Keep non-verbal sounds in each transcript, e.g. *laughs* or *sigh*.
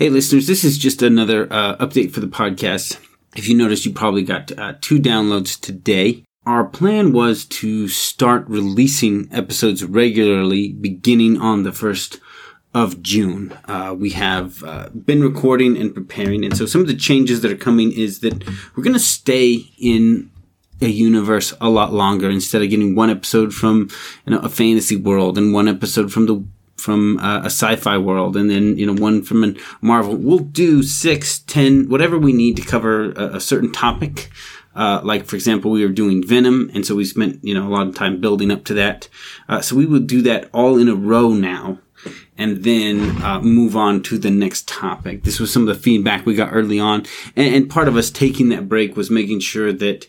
Hey, listeners, this is just another uh, update for the podcast. If you noticed, you probably got uh, two downloads today. Our plan was to start releasing episodes regularly beginning on the 1st of June. Uh, we have uh, been recording and preparing, and so some of the changes that are coming is that we're going to stay in a universe a lot longer instead of getting one episode from you know, a fantasy world and one episode from the from uh, a sci-fi world and then you know one from a marvel. We'll do six ten whatever we need to cover a, a certain topic. Uh, like for example we were doing venom and so we spent you know a lot of time building up to that. Uh, so we will do that all in a row now and then uh, move on to the next topic. This was some of the feedback we got early on and, and part of us taking that break was making sure that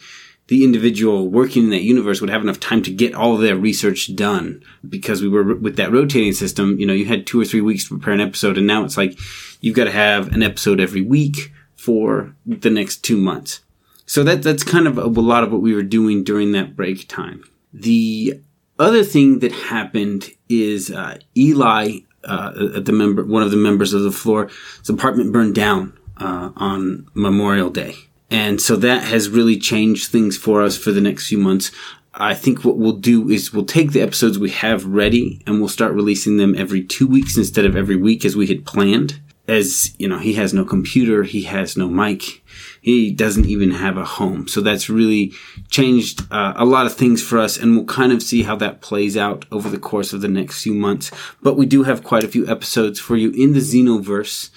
the individual working in that universe would have enough time to get all of their research done. Because we were with that rotating system you know you had two or three weeks to prepare an episode and now it's like you've got to have an episode every week for the next two months. So that that's kind of a, a lot of what we were doing during that break time. The other thing that happened is uh, eli uh, the member one of the members of the FLORE his apartment burned down uh, on memorial day and so that has really changed things for us for the next few months. I think what we'll do is we'll take the episodes we have ready and we'll start releasing them every two weeks instead of every week as we had planned. As, you know, he has no computer, he has no mic, he doesn't even have a home. So that's really changed uh, a lot of things for us and we'll kind of see how that plays out over the course of the next few months. But we do have quite a few episodes for you in the Xenoverse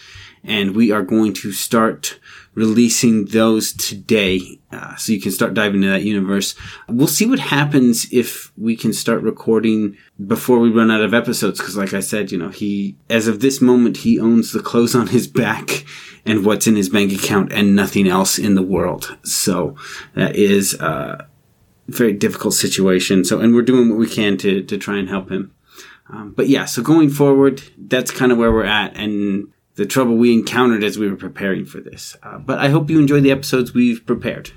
and we are going to start releasing those today uh, so you can start diving into that universe. We'll see what happens if we can start recording before we run out of episodes because like I said, you know, he as of this moment he owns the clothes on his back *laughs* and what's in his bank account and nothing else in the world. So that is a very difficult situation. So and we're doing what we can to to try and help him. Um, but yeah, so going forward, that's kind of where we're at. And the trouble we encountered as we were preparing for this. Uh, but I hope you enjoy the episodes we've prepared.